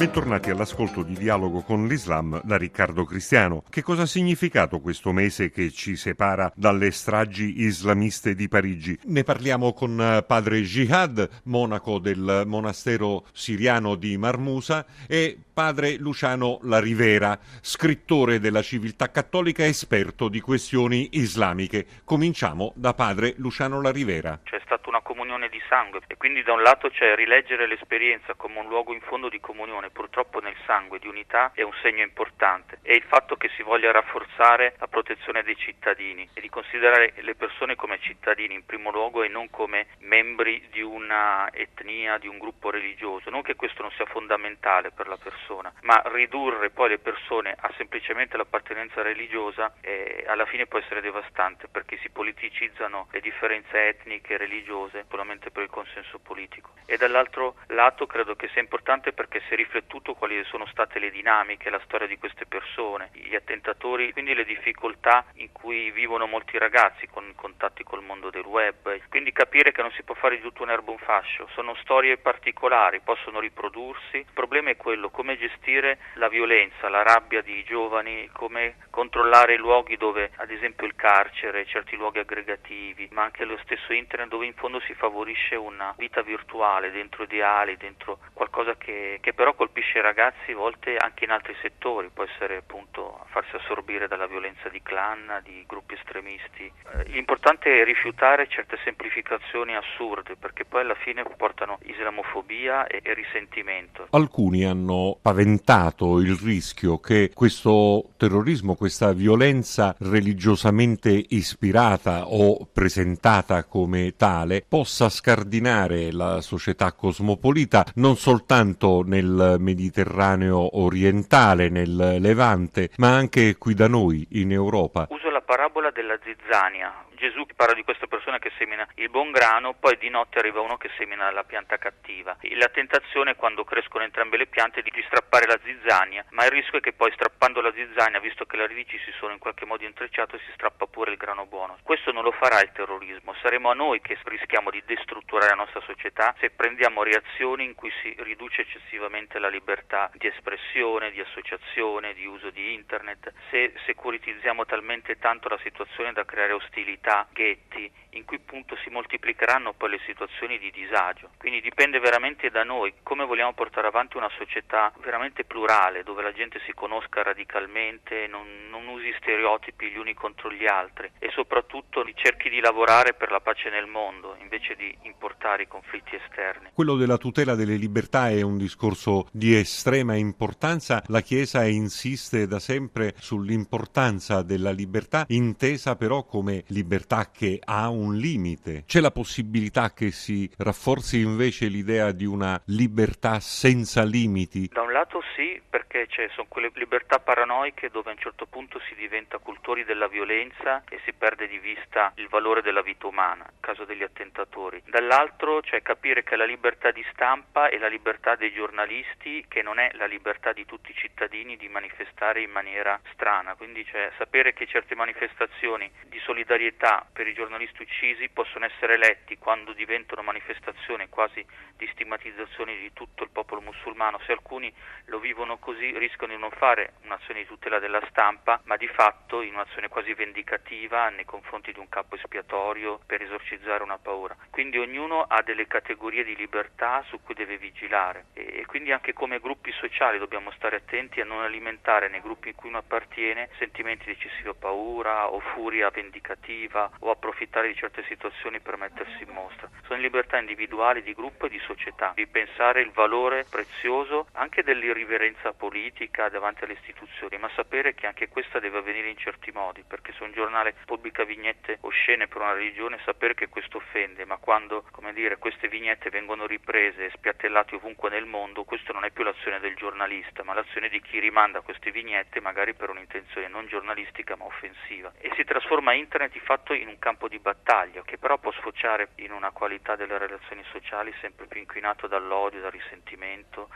Bentornati all'ascolto di Dialogo con l'Islam da Riccardo Cristiano. Che cosa ha significato questo mese che ci separa dalle stragi islamiste di Parigi? Ne parliamo con eh, padre Jihad, monaco del monastero siriano di Marmusa, e padre Luciano La Rivera, scrittore della civiltà cattolica e esperto di questioni islamiche. Cominciamo da padre Luciano La Rivera. C'è stata una comunione di sangue e quindi da un lato c'è rileggere l'esperienza come un luogo in fondo di comunione purtroppo nel sangue di unità è un segno importante e il fatto che si voglia rafforzare la protezione dei cittadini e di considerare le persone come cittadini in primo luogo e non come membri di una etnia, di un gruppo religioso, non che questo non sia fondamentale per la persona, ma ridurre poi le persone a semplicemente l'appartenenza religiosa eh, alla fine può essere devastante perché si politicizzano le differenze etniche e religiose puramente per il consenso politico. E dall'altro lato credo che sia importante perché si riflette soprattutto quali sono state le dinamiche, la storia di queste persone, gli attentatori, quindi le difficoltà in cui vivono molti ragazzi con contatti col mondo del web, quindi capire che non si può fare di tutto un erbo un fascio, sono storie particolari, possono riprodursi, il problema è quello come gestire la violenza, la rabbia di giovani, come controllare i luoghi dove ad esempio il carcere, certi luoghi aggregativi, ma anche lo stesso internet dove in fondo si favorisce una vita virtuale dentro ideali, dentro qualcosa che, che però col colpisce ragazzi volte anche in altri settori, può essere appunto farsi assorbire dalla violenza di clan, di gruppi estremisti. Eh, l'importante è rifiutare certe semplificazioni assurde perché poi alla fine portano islamofobia e, e risentimento. Alcuni hanno paventato il rischio che questo terrorismo, questa violenza religiosamente ispirata o presentata come tale possa scardinare la società cosmopolita non soltanto nel Mediterraneo orientale, nel Levante, ma anche qui da noi in Europa. Uso parabola della zizzania Gesù parla di questa persona che semina il buon grano, poi di notte arriva uno che semina la pianta cattiva. La tentazione quando crescono entrambe le piante è di strappare la zizzania, ma il rischio è che poi strappando la zizzania, visto che le radici si sono in qualche modo intrecciate, si strappa pure il grano buono. Questo non lo farà il terrorismo, saremo a noi che rischiamo di destrutturare la nostra società se prendiamo reazioni in cui si riduce eccessivamente la libertà di espressione, di associazione, di uso di internet, se securitizziamo talmente tanto la situazione da creare ostilità ghetti, in cui appunto si moltiplicheranno poi le situazioni di disagio. Quindi dipende veramente da noi come vogliamo portare avanti una società veramente plurale, dove la gente si conosca radicalmente, non, non usi stereotipi gli uni contro gli altri e soprattutto cerchi di lavorare per la pace nel mondo invece di importare i conflitti esterni. Quello della tutela delle libertà è un discorso di estrema importanza. La Chiesa insiste da sempre sull'importanza della libertà, intesa però come libertà che ha un limite. C'è la possibilità che si rafforzi invece l'idea di una libertà senza limiti? Da lato sì, perché sono quelle libertà paranoiche dove a un certo punto si diventa cultori della violenza e si perde di vista il valore della vita umana, caso degli attentatori. Dall'altro c'è capire che la libertà di stampa è la libertà dei giornalisti, che non è la libertà di tutti i cittadini di manifestare in maniera strana, quindi c'è sapere che certe manifestazioni di solidarietà per i giornalisti uccisi possono essere letti quando diventano manifestazioni quasi di stigmatizzazione di tutto il popolo musulmano. Se alcuni lo vivono così rischiano di non fare un'azione di tutela della stampa, ma di fatto in un'azione quasi vendicativa nei confronti di un capo espiatorio per esorcizzare una paura. Quindi ognuno ha delle categorie di libertà su cui deve vigilare e quindi anche come gruppi sociali dobbiamo stare attenti a non alimentare nei gruppi in cui uno appartiene sentimenti di eccessiva paura o furia vendicativa o approfittare di certe situazioni per mettersi in mostra. Sono libertà individuali, di gruppo e di società, di pensare il valore prezioso anche dell'irriverenza politica davanti alle istituzioni, ma sapere che anche questa deve avvenire in certi modi, perché se un giornale pubblica vignette oscene per una religione, sapere che questo offende, ma quando dire, queste vignette vengono riprese e spiattellate ovunque nel mondo, questo non è più l'azione del giornalista, ma l'azione di chi rimanda queste vignette magari per un'intenzione non giornalistica ma offensiva. e si trasforma internet di fatto in un campo di battaglia che però può sfociare in una qualità delle relazioni sociali sempre più inquinato dall'odio, dal risentimento,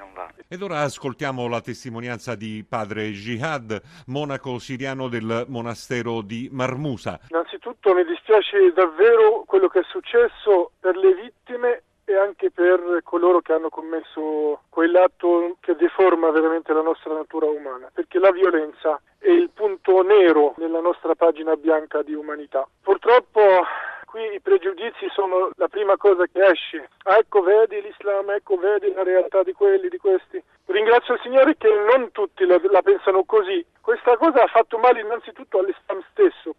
non va. Ed ora ascoltiamo la testimonianza di padre Jihad, monaco siriano del monastero di Marmusa. Innanzitutto mi dispiace davvero quello che è successo per le vittime e anche per coloro che hanno commesso quell'atto che deforma veramente la nostra natura umana, perché la violenza è il punto nero nella nostra pagina bianca di umanità. Purtroppo qui i pregiudizi sono la prima cosa che esce. Ecco, vedi l'Islam, ecco, vedi la realtà di quelli, di questi. Ringrazio il Signore che non tutti la, la pensano così. Questa cosa ha fatto male innanzitutto all'Islam stesso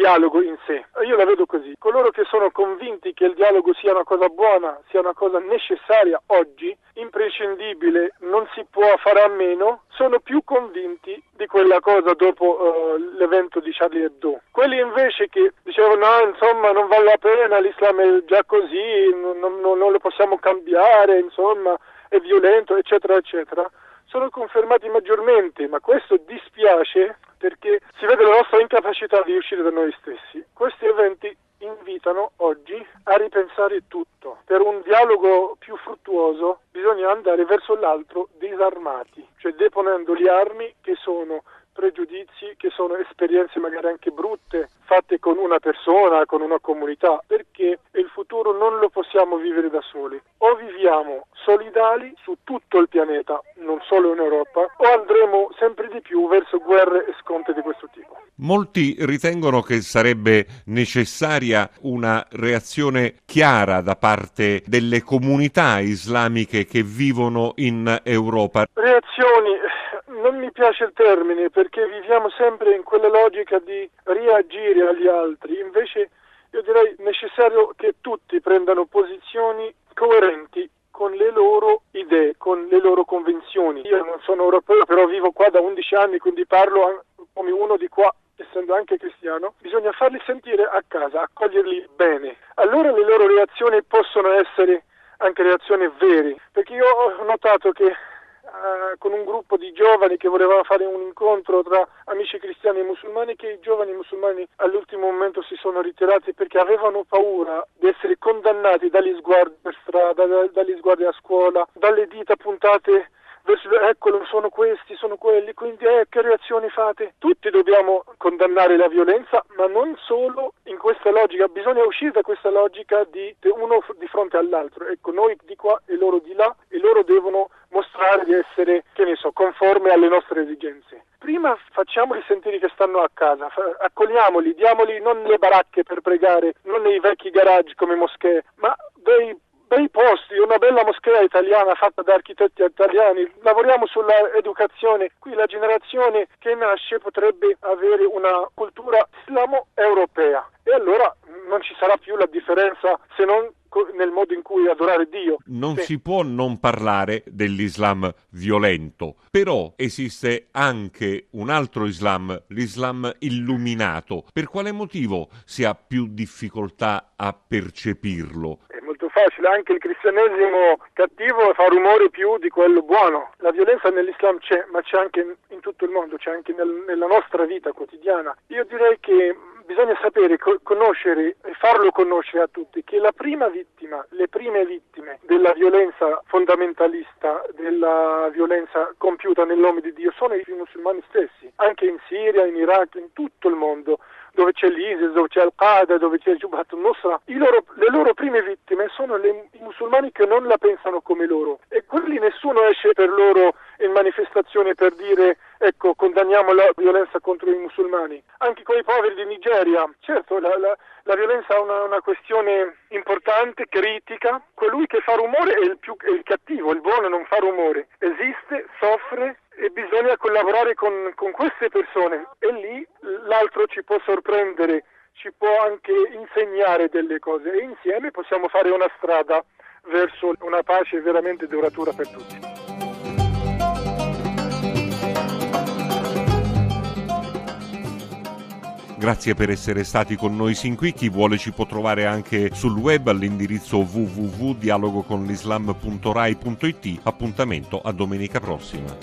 dialogo in sé. Io la vedo così. Coloro che sono convinti che il dialogo sia una cosa buona, sia una cosa necessaria oggi, imprescindibile, non si può fare a meno, sono più convinti di quella cosa dopo uh, l'evento di Charlie Hebdo. Quelli invece che dicevano no, insomma non vale la pena, l'Islam è già così, non, non, non lo possiamo cambiare, insomma è violento, eccetera, eccetera, sono confermati maggiormente, ma questo dispiace perché si vede la nostra incapacità di uscire da noi stessi. Questi eventi invitano oggi a ripensare tutto. Per un dialogo più fruttuoso bisogna andare verso l'altro disarmati, cioè deponendo le armi che sono pregiudizi, che sono esperienze magari anche brutte, fatte con una persona, con una comunità, perché il futuro non lo possiamo vivere da soli. O viviamo solidali su tutto il pianeta, non solo in Europa, o andremo sempre di più verso guerre e scontri di questo tipo. Molti ritengono che sarebbe necessaria una reazione chiara da parte delle comunità islamiche che vivono in Europa. Reazioni non mi piace il termine perché viviamo sempre in quella logica di reagire agli altri, invece io direi necessario che tutti prendano posizioni coerenti con le loro idee, con le loro convinzioni. Io non sono europeo, però vivo qua da 11 anni, quindi parlo come uno di qua, essendo anche cristiano. Bisogna farli sentire a casa, accoglierli bene. Allora le loro reazioni possono essere anche reazioni vere, perché io ho notato che eh, con un gruppo di giovani che volevano fare un incontro tra amici cristiani e musulmani che i giovani musulmani all'ultimo momento si sono ritirati perché avevano paura di essere condannati dagli sguardi per strada, dagli sguardi a scuola, dalle dita puntate eccolo sono questi, sono quelli, quindi eh, che reazioni fate? Tutti dobbiamo condannare la violenza, ma non solo in questa logica, bisogna uscire da questa logica di uno di fronte all'altro. Ecco, noi di qua e loro di là e loro devono essere, che ne so, conformi alle nostre esigenze. Prima facciamoli sentire che stanno a casa, accogliamoli, diamoli non le baracche per pregare, non nei vecchi garage come moschee, ma dei bei posti, una bella moschea italiana fatta da architetti italiani, lavoriamo sulla educazione, qui la generazione che nasce potrebbe avere una cultura islamo-europea. E allora non ci sarà più la differenza se non nel modo in cui adorare Dio. Non sì. si può non parlare dell'Islam violento, però esiste anche un altro Islam, l'Islam illuminato. Per quale motivo si ha più difficoltà a percepirlo? Facile, anche il cristianesimo cattivo fa rumore più di quello buono. La violenza nell'Islam c'è, ma c'è anche in tutto il mondo, c'è anche nel, nella nostra vita quotidiana. Io direi che bisogna sapere, conoscere e farlo conoscere a tutti che la prima vittima, le prime vittime della violenza fondamentalista, della violenza compiuta nel nome di Dio sono i musulmani stessi, anche in Siria, in Iraq, in tutto il mondo dove c'è l'ISIS, dove c'è Al-Qaeda, dove c'è Jubhat al-Nusra, le loro prime vittime sono le, i musulmani che non la pensano come loro. E quelli nessuno esce per loro in manifestazione per dire ecco condanniamo la violenza contro i musulmani. Anche con i poveri di Nigeria, certo la, la, la violenza è una, una, questione importante, critica, colui che fa rumore è il, più, è il cattivo, il buono non fa rumore, esiste, soffre e bisogna collaborare con, con queste persone. E lì l'altro ci può sorprendere, ci può anche insegnare delle cose e insieme possiamo fare una strada verso una pace veramente duratura per tutti. Grazie per essere stati con noi sin qui. Chi vuole ci può trovare anche sul web all'indirizzo www.dialogoconlislam.rai.it. Appuntamento a domenica prossima.